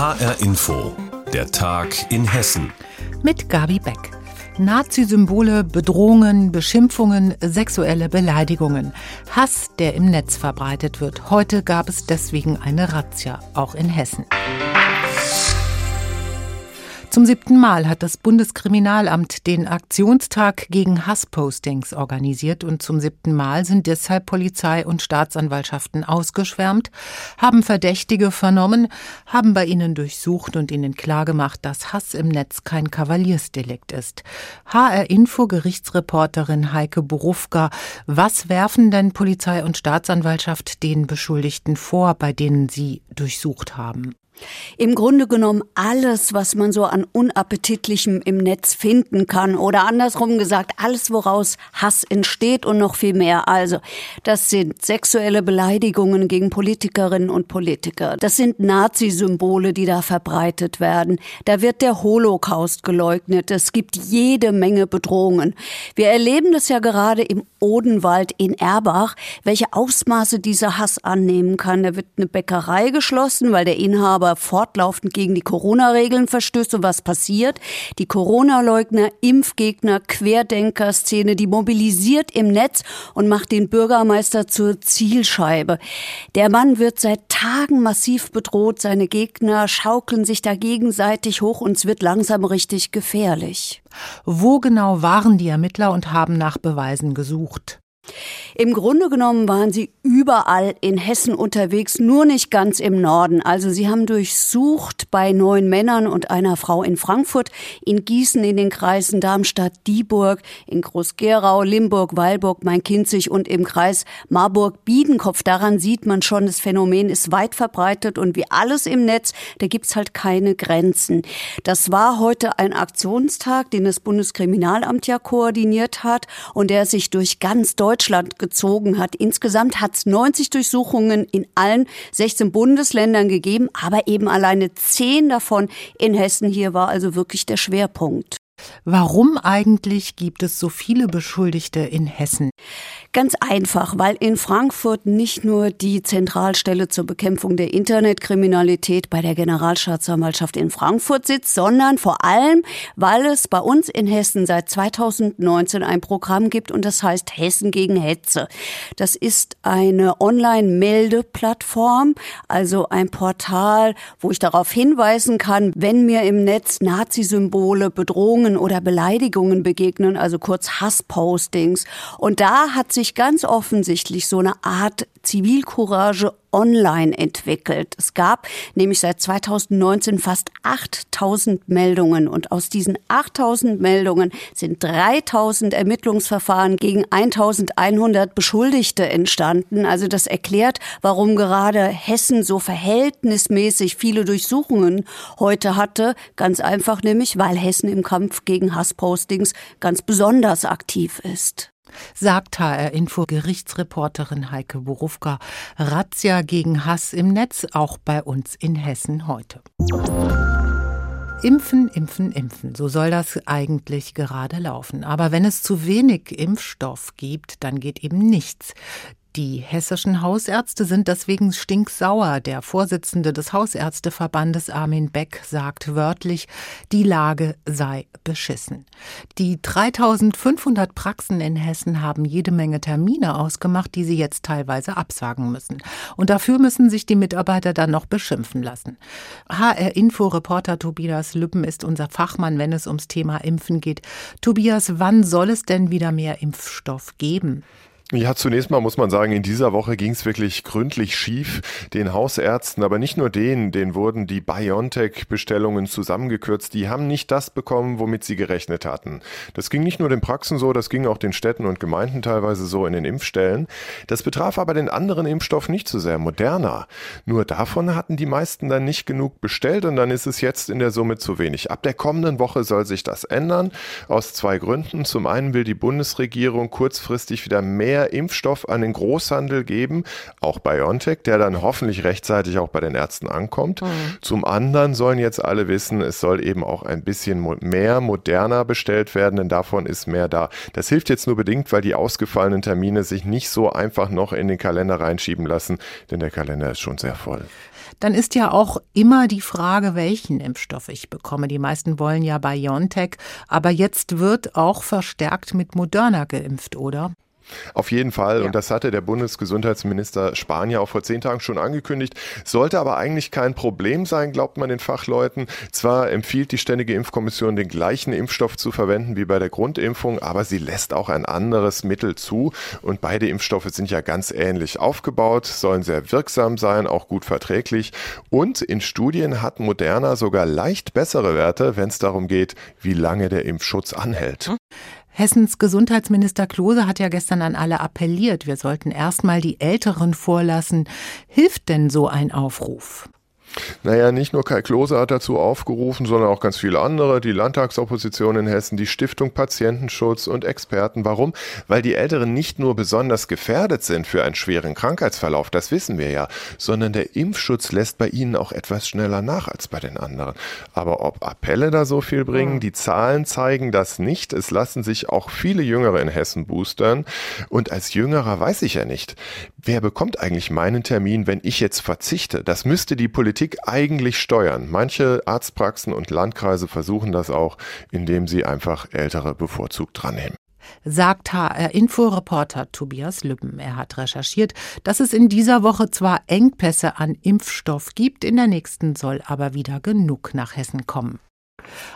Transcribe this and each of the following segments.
HR Info, der Tag in Hessen. Mit Gabi Beck. Nazi-Symbole, Bedrohungen, Beschimpfungen, sexuelle Beleidigungen. Hass, der im Netz verbreitet wird. Heute gab es deswegen eine Razzia, auch in Hessen. Zum siebten Mal hat das Bundeskriminalamt den Aktionstag gegen Hasspostings organisiert und zum siebten Mal sind deshalb Polizei und Staatsanwaltschaften ausgeschwärmt, haben Verdächtige vernommen, haben bei ihnen durchsucht und ihnen klargemacht, dass Hass im Netz kein Kavaliersdelikt ist. HR Info Gerichtsreporterin Heike Borufka, was werfen denn Polizei und Staatsanwaltschaft den Beschuldigten vor, bei denen sie durchsucht haben? Im Grunde genommen alles, was man so an unappetitlichem im Netz finden kann oder andersrum gesagt, alles, woraus Hass entsteht und noch viel mehr. Also, das sind sexuelle Beleidigungen gegen Politikerinnen und Politiker. Das sind Nazi-Symbole, die da verbreitet werden. Da wird der Holocaust geleugnet. Es gibt jede Menge Bedrohungen. Wir erleben das ja gerade im Odenwald in Erbach, welche Ausmaße dieser Hass annehmen kann. Da wird eine Bäckerei geschlossen, weil der Inhaber aber fortlaufend gegen die Corona-Regeln verstößt. Und was passiert? Die Corona-Leugner, Impfgegner, Querdenker-Szene, die mobilisiert im Netz und macht den Bürgermeister zur Zielscheibe. Der Mann wird seit Tagen massiv bedroht. Seine Gegner schaukeln sich da gegenseitig hoch und es wird langsam richtig gefährlich. Wo genau waren die Ermittler und haben nach Beweisen gesucht? Im Grunde genommen waren sie überall in Hessen unterwegs, nur nicht ganz im Norden. Also sie haben durchsucht bei neun Männern und einer Frau in Frankfurt, in Gießen in den Kreisen Darmstadt, Dieburg, in Groß-Gerau, Limburg, Weilburg, Main-Kinzig und im Kreis Marburg-Biedenkopf. Daran sieht man schon, das Phänomen ist weit verbreitet und wie alles im Netz, da gibt's halt keine Grenzen. Das war heute ein Aktionstag, den das Bundeskriminalamt ja koordiniert hat und der sich durch ganz Deutschland Deutschland gezogen hat. Insgesamt hat es 90 Durchsuchungen in allen 16 Bundesländern gegeben, aber eben alleine 10 davon in Hessen. Hier war also wirklich der Schwerpunkt. Warum eigentlich gibt es so viele Beschuldigte in Hessen? Ganz einfach, weil in Frankfurt nicht nur die Zentralstelle zur Bekämpfung der Internetkriminalität bei der Generalstaatsanwaltschaft in Frankfurt sitzt, sondern vor allem, weil es bei uns in Hessen seit 2019 ein Programm gibt und das heißt Hessen gegen Hetze. Das ist eine Online-Meldeplattform, also ein Portal, wo ich darauf hinweisen kann, wenn mir im Netz Nazi-Symbole, Bedrohungen oder Beleidigungen begegnen, also kurz Hasspostings. Und da hat sich sich ganz offensichtlich so eine Art Zivilcourage online entwickelt. Es gab nämlich seit 2019 fast 8000 Meldungen und aus diesen 8000 Meldungen sind 3000 Ermittlungsverfahren gegen 1100 Beschuldigte entstanden. Also das erklärt, warum gerade Hessen so verhältnismäßig viele Durchsuchungen heute hatte. Ganz einfach nämlich, weil Hessen im Kampf gegen Hasspostings ganz besonders aktiv ist sagt HR Info Gerichtsreporterin Heike Borufka. Razzia gegen Hass im Netz, auch bei uns in Hessen heute. Impfen, impfen, impfen. So soll das eigentlich gerade laufen. Aber wenn es zu wenig Impfstoff gibt, dann geht eben nichts. Die hessischen Hausärzte sind deswegen stinksauer. Der Vorsitzende des Hausärzteverbandes Armin Beck sagt wörtlich, die Lage sei beschissen. Die 3500 Praxen in Hessen haben jede Menge Termine ausgemacht, die sie jetzt teilweise absagen müssen. Und dafür müssen sich die Mitarbeiter dann noch beschimpfen lassen. HR-Info-Reporter Tobias Lüppen ist unser Fachmann, wenn es ums Thema Impfen geht. Tobias, wann soll es denn wieder mehr Impfstoff geben? Ja, zunächst mal muss man sagen, in dieser Woche ging es wirklich gründlich schief. Den Hausärzten, aber nicht nur denen, denen wurden die BioNTech-Bestellungen zusammengekürzt. Die haben nicht das bekommen, womit sie gerechnet hatten. Das ging nicht nur den Praxen so, das ging auch den Städten und Gemeinden teilweise so in den Impfstellen. Das betraf aber den anderen Impfstoff nicht so sehr, Moderna. Nur davon hatten die meisten dann nicht genug bestellt und dann ist es jetzt in der Summe zu wenig. Ab der kommenden Woche soll sich das ändern. Aus zwei Gründen. Zum einen will die Bundesregierung kurzfristig wieder mehr mehr Impfstoff an den Großhandel geben, auch BioNTech, der dann hoffentlich rechtzeitig auch bei den Ärzten ankommt. Mhm. Zum anderen sollen jetzt alle wissen, es soll eben auch ein bisschen mehr moderner bestellt werden, denn davon ist mehr da. Das hilft jetzt nur bedingt, weil die ausgefallenen Termine sich nicht so einfach noch in den Kalender reinschieben lassen, denn der Kalender ist schon sehr voll. dann ist ja auch immer die Frage, welchen Impfstoff ich bekomme. Die meisten wollen ja BioNTech, aber jetzt wird auch verstärkt mit Moderna geimpft, oder? Auf jeden Fall. Ja. Und das hatte der Bundesgesundheitsminister Spanier auch vor zehn Tagen schon angekündigt. Sollte aber eigentlich kein Problem sein, glaubt man den Fachleuten. Zwar empfiehlt die Ständige Impfkommission, den gleichen Impfstoff zu verwenden wie bei der Grundimpfung, aber sie lässt auch ein anderes Mittel zu. Und beide Impfstoffe sind ja ganz ähnlich aufgebaut, sollen sehr wirksam sein, auch gut verträglich. Und in Studien hat Moderna sogar leicht bessere Werte, wenn es darum geht, wie lange der Impfschutz anhält. Hm? Hessens Gesundheitsminister Klose hat ja gestern an alle appelliert, wir sollten erstmal die Älteren vorlassen. Hilft denn so ein Aufruf? Naja, nicht nur Kai Klose hat dazu aufgerufen, sondern auch ganz viele andere, die Landtagsopposition in Hessen, die Stiftung Patientenschutz und Experten. Warum? Weil die Älteren nicht nur besonders gefährdet sind für einen schweren Krankheitsverlauf, das wissen wir ja, sondern der Impfschutz lässt bei ihnen auch etwas schneller nach als bei den anderen. Aber ob Appelle da so viel bringen, die Zahlen zeigen das nicht. Es lassen sich auch viele Jüngere in Hessen boostern. Und als Jüngerer weiß ich ja nicht, wer bekommt eigentlich meinen Termin, wenn ich jetzt verzichte? Das müsste die Politik Politik eigentlich steuern. Manche Arztpraxen und Landkreise versuchen das auch, indem sie einfach Ältere bevorzugt drannehmen sagt HR-Info-Reporter Tobias Lübben. Er hat recherchiert, dass es in dieser Woche zwar Engpässe an Impfstoff gibt, in der nächsten soll aber wieder genug nach Hessen kommen.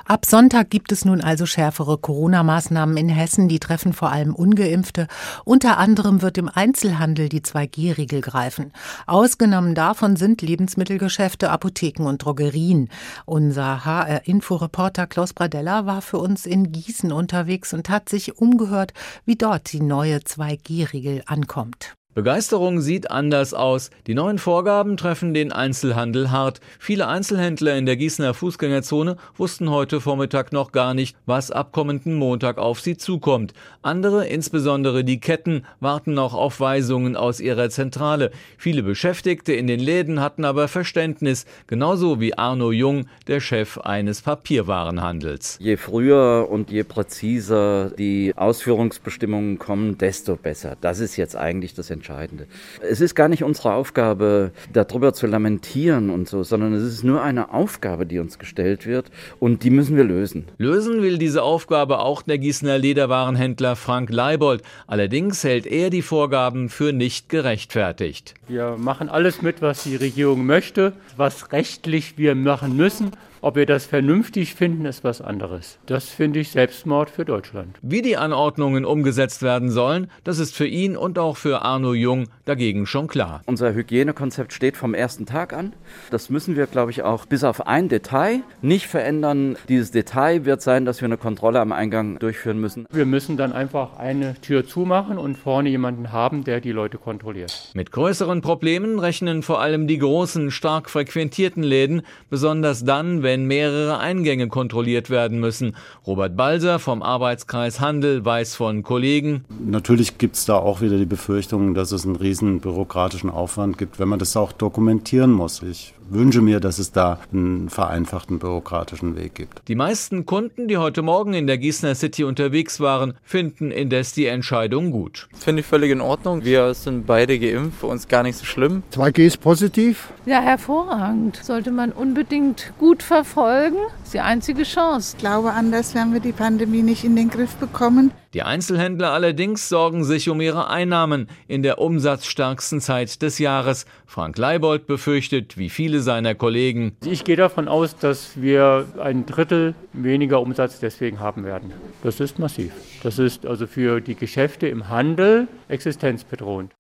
Ab Sonntag gibt es nun also schärfere Corona-Maßnahmen in Hessen, die treffen vor allem ungeimpfte. Unter anderem wird im Einzelhandel die 2G-Regel greifen. Ausgenommen davon sind Lebensmittelgeschäfte, Apotheken und Drogerien. Unser HR-Info-Reporter Klaus Bradella war für uns in Gießen unterwegs und hat sich umgehört, wie dort die neue 2G-Regel ankommt. Begeisterung sieht anders aus. Die neuen Vorgaben treffen den Einzelhandel hart. Viele Einzelhändler in der Gießener Fußgängerzone wussten heute Vormittag noch gar nicht, was ab kommenden Montag auf sie zukommt. Andere, insbesondere die Ketten, warten noch auf Weisungen aus ihrer Zentrale. Viele Beschäftigte in den Läden hatten aber Verständnis, genauso wie Arno Jung, der Chef eines Papierwarenhandels. Je früher und je präziser die Ausführungsbestimmungen kommen, desto besser. Das ist jetzt eigentlich das Entscheidende. Entscheidende. Es ist gar nicht unsere Aufgabe, darüber zu lamentieren und so, sondern es ist nur eine Aufgabe, die uns gestellt wird und die müssen wir lösen. Lösen will diese Aufgabe auch der Gießener Lederwarenhändler Frank Leibold. Allerdings hält er die Vorgaben für nicht gerechtfertigt. Wir machen alles mit, was die Regierung möchte, was rechtlich wir machen müssen. Ob wir das vernünftig finden, ist was anderes. Das finde ich Selbstmord für Deutschland. Wie die Anordnungen umgesetzt werden sollen, das ist für ihn und auch für Arno Jung dagegen schon klar. Unser Hygienekonzept steht vom ersten Tag an. Das müssen wir, glaube ich, auch bis auf ein Detail nicht verändern. Dieses Detail wird sein, dass wir eine Kontrolle am Eingang durchführen müssen. Wir müssen dann einfach eine Tür zumachen und vorne jemanden haben, der die Leute kontrolliert. Mit größeren Problemen rechnen vor allem die großen, stark frequentierten Läden, besonders dann, wenn wenn mehrere Eingänge kontrolliert werden müssen. Robert Balser vom Arbeitskreis Handel weiß von Kollegen. Natürlich gibt es da auch wieder die Befürchtung, dass es einen riesen bürokratischen Aufwand gibt, wenn man das auch dokumentieren muss. Ich wünsche mir, dass es da einen vereinfachten bürokratischen Weg gibt. Die meisten Kunden, die heute Morgen in der Gießener City unterwegs waren, finden indes die Entscheidung gut. Finde ich völlig in Ordnung. Wir sind beide geimpft, für uns gar nicht so schlimm. 2G ist positiv. Ja, hervorragend. Sollte man unbedingt gut verfolgen. Das ist die einzige Chance. Ich glaube, anders werden wir die Pandemie nicht in den Griff bekommen. Die Einzelhändler allerdings sorgen sich um ihre Einnahmen in der umsatzstärksten Zeit des Jahres. Frank Leibold befürchtet, wie viele seiner Kollegen. Ich gehe davon aus, dass wir ein Drittel weniger Umsatz deswegen haben werden. Das ist massiv. Das ist also für die Geschäfte im Handel existenzbedrohend.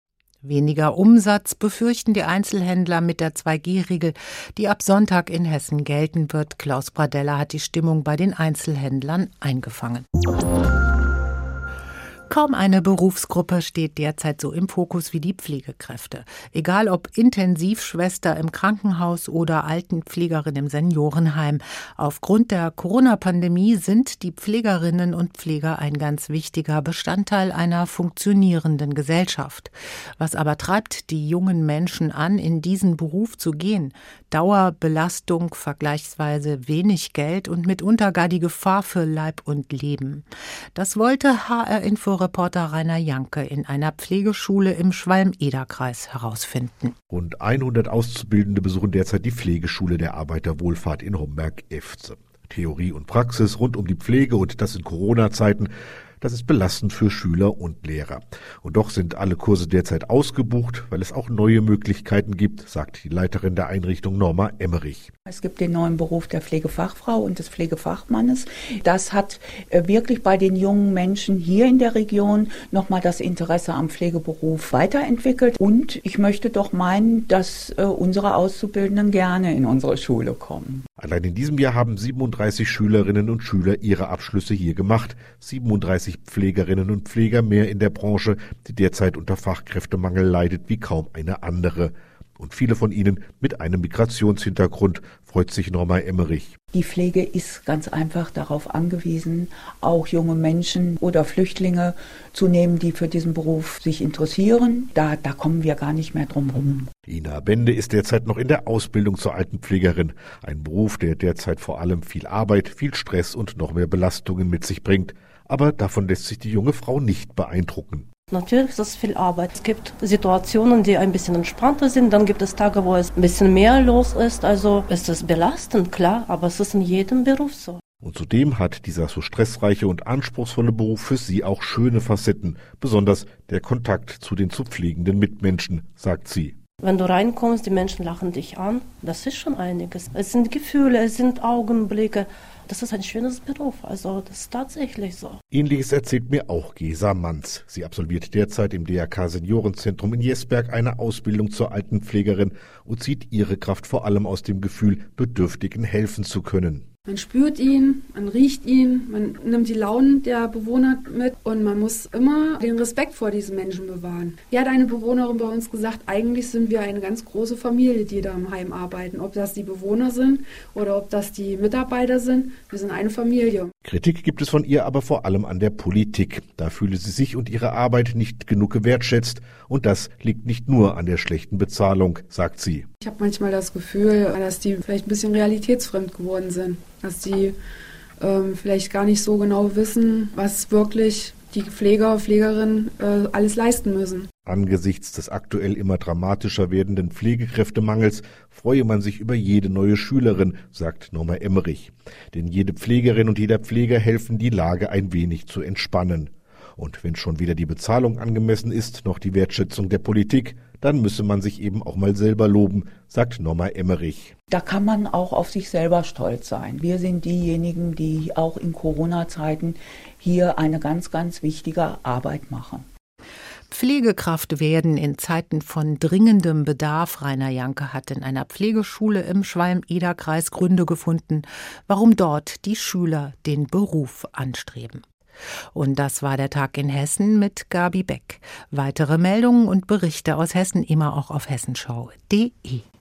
Weniger Umsatz befürchten die Einzelhändler mit der 2G-Regel, die ab Sonntag in Hessen gelten wird. Klaus Bradella hat die Stimmung bei den Einzelhändlern eingefangen. Kaum eine Berufsgruppe steht derzeit so im Fokus wie die Pflegekräfte. Egal ob Intensivschwester im Krankenhaus oder Altenpflegerin im Seniorenheim. Aufgrund der Corona-Pandemie sind die Pflegerinnen und Pfleger ein ganz wichtiger Bestandteil einer funktionierenden Gesellschaft. Was aber treibt die jungen Menschen an, in diesen Beruf zu gehen? Dauerbelastung, vergleichsweise wenig Geld und mitunter gar die Gefahr für Leib und Leben. Das wollte HR Info Reporter Rainer Janke in einer Pflegeschule im Schwalm-Eder-Kreis herausfinden. Rund 100 Auszubildende besuchen derzeit die Pflegeschule der Arbeiterwohlfahrt in Homberg-Efze. Theorie und Praxis rund um die Pflege und das in Corona-Zeiten das ist belastend für Schüler und Lehrer. Und doch sind alle Kurse derzeit ausgebucht, weil es auch neue Möglichkeiten gibt, sagt die Leiterin der Einrichtung Norma Emmerich. Es gibt den neuen Beruf der Pflegefachfrau und des Pflegefachmannes. Das hat äh, wirklich bei den jungen Menschen hier in der Region nochmal das Interesse am Pflegeberuf weiterentwickelt. Und ich möchte doch meinen, dass äh, unsere Auszubildenden gerne in unsere Schule kommen. Allein in diesem Jahr haben 37 Schülerinnen und Schüler ihre Abschlüsse hier gemacht. 37 Pflegerinnen und Pfleger mehr in der Branche, die derzeit unter Fachkräftemangel leidet wie kaum eine andere. Und viele von ihnen mit einem Migrationshintergrund, freut sich Norma Emmerich. Die Pflege ist ganz einfach darauf angewiesen, auch junge Menschen oder Flüchtlinge zu nehmen, die für diesen Beruf sich interessieren. Da, da kommen wir gar nicht mehr drum herum. Ina Bende ist derzeit noch in der Ausbildung zur Altenpflegerin. Ein Beruf, der derzeit vor allem viel Arbeit, viel Stress und noch mehr Belastungen mit sich bringt. Aber davon lässt sich die junge Frau nicht beeindrucken. Natürlich ist das viel Arbeit. Es gibt Situationen, die ein bisschen entspannter sind. Dann gibt es Tage, wo es ein bisschen mehr los ist. Also ist es belastend, klar, aber es ist in jedem Beruf so. Und zudem hat dieser so stressreiche und anspruchsvolle Beruf für sie auch schöne Facetten, besonders der Kontakt zu den zu pflegenden Mitmenschen, sagt sie. Wenn du reinkommst, die Menschen lachen dich an, das ist schon einiges. Es sind Gefühle, es sind Augenblicke. Das ist ein schönes Beruf, also das ist tatsächlich so. Ähnliches erzählt mir auch Gesa Manz. Sie absolviert derzeit im DRK Seniorenzentrum in Jesberg eine Ausbildung zur Altenpflegerin und zieht ihre Kraft vor allem aus dem Gefühl, Bedürftigen helfen zu können. Man spürt ihn, man riecht ihn, man nimmt die Launen der Bewohner mit und man muss immer den Respekt vor diesen Menschen bewahren. Wie hat eine Bewohnerin bei uns gesagt, eigentlich sind wir eine ganz große Familie, die da im Heim arbeiten. Ob das die Bewohner sind oder ob das die Mitarbeiter sind, wir sind eine Familie. Kritik gibt es von ihr aber vor allem an der Politik. Da fühle sie sich und ihre Arbeit nicht genug gewertschätzt und das liegt nicht nur an der schlechten Bezahlung, sagt sie. Ich habe manchmal das Gefühl, dass die vielleicht ein bisschen realitätsfremd geworden sind dass die ähm, vielleicht gar nicht so genau wissen, was wirklich die Pfleger, Pflegerinnen äh, alles leisten müssen. Angesichts des aktuell immer dramatischer werdenden Pflegekräftemangels freue man sich über jede neue Schülerin, sagt Norma Emmerich. Denn jede Pflegerin und jeder Pfleger helfen, die Lage ein wenig zu entspannen. Und wenn schon weder die Bezahlung angemessen ist, noch die Wertschätzung der Politik, dann müsse man sich eben auch mal selber loben, sagt Norma Emmerich. Da kann man auch auf sich selber stolz sein. Wir sind diejenigen, die auch in Corona-Zeiten hier eine ganz, ganz wichtige Arbeit machen. Pflegekraft werden in Zeiten von dringendem Bedarf. Rainer Janke hat in einer Pflegeschule im Schwalm-Eder-Kreis Gründe gefunden, warum dort die Schüler den Beruf anstreben. Und das war der Tag in Hessen mit Gabi Beck. Weitere Meldungen und Berichte aus Hessen immer auch auf hessenschau.de.